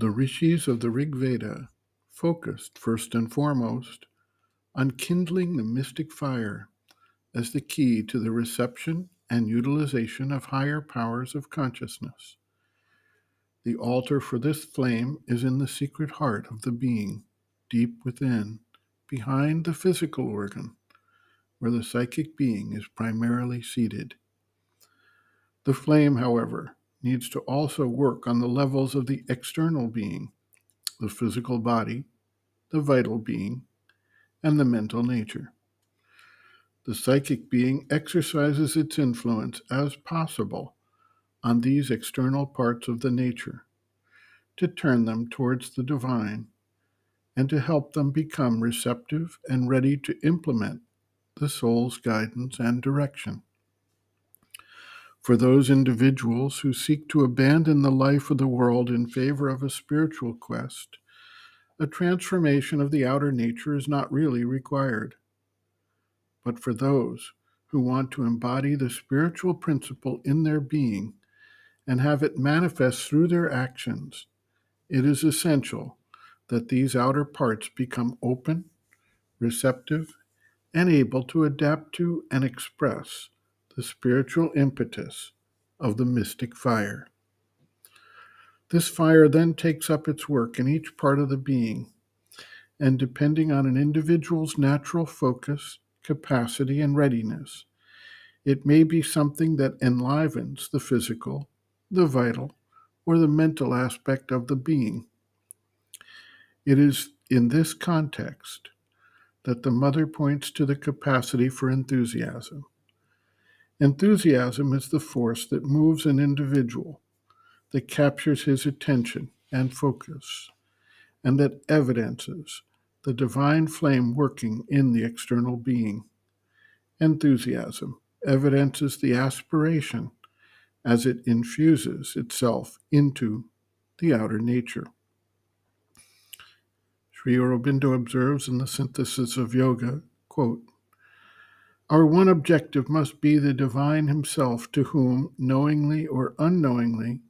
The rishis of the Rig Veda focused first and foremost on kindling the mystic fire as the key to the reception and utilization of higher powers of consciousness. The altar for this flame is in the secret heart of the being, deep within, behind the physical organ, where the psychic being is primarily seated. The flame, however, needs to also work on the levels of the external being, the physical body, the vital being, and the mental nature. The psychic being exercises its influence as possible on these external parts of the nature to turn them towards the divine and to help them become receptive and ready to implement the soul's guidance and direction. For those individuals who seek to abandon the life of the world in favor of a spiritual quest, a transformation of the outer nature is not really required. But for those who want to embody the spiritual principle in their being and have it manifest through their actions, it is essential that these outer parts become open, receptive, and able to adapt to and express the spiritual impetus of the mystic fire. This fire then takes up its work in each part of the being, and depending on an individual's natural focus, capacity, and readiness, it may be something that enlivens the physical, the vital, or the mental aspect of the being. It is in this context that the mother points to the capacity for enthusiasm. Enthusiasm is the force that moves an individual, that captures his attention and focus, and that evidences the divine flame working in the external being. Enthusiasm evidences the aspiration as it infuses itself into the outer nature. Sri Aurobindo observes in the synthesis of yoga, quote, our one objective must be the divine himself to whom, knowingly or unknowingly,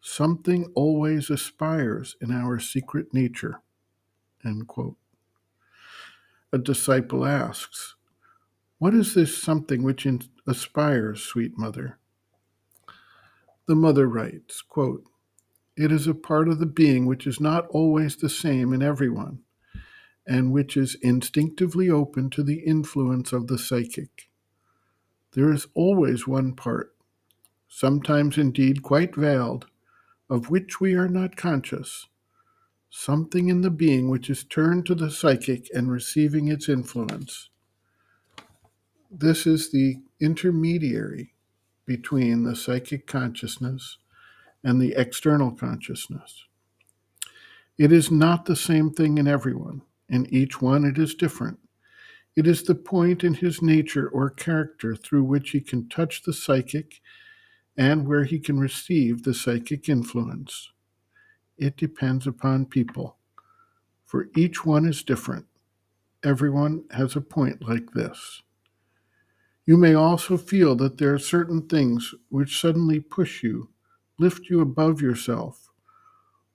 something always aspires in our secret nature. A disciple asks, What is this something which in- aspires, sweet mother? The mother writes, quote, It is a part of the being which is not always the same in everyone and which is instinctively open to the influence of the psychic. There is always one part, sometimes indeed quite veiled, of which we are not conscious, something in the being which is turned to the psychic and receiving its influence. This is the intermediary between the psychic consciousness and the external consciousness. It is not the same thing in everyone. In each one, it is different. It is the point in his nature or character through which he can touch the psychic and where he can receive the psychic influence. It depends upon people, for each one is different. Everyone has a point like this. You may also feel that there are certain things which suddenly push you, lift you above yourself,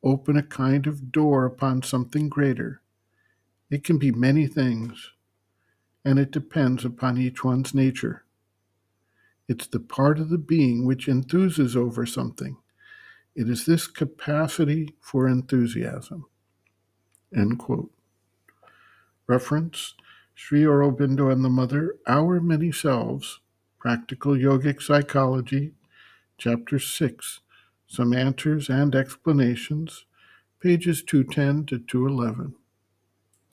open a kind of door upon something greater it can be many things, and it depends upon each one's nature. It's the part of the being which enthuses over something. It is this capacity for enthusiasm. End quote. Reference Sri Aurobindo and the Mother, Our Many Selves, Practical Yogic Psychology, Chapter 6, Some Answers and Explanations, pages 210 to 211.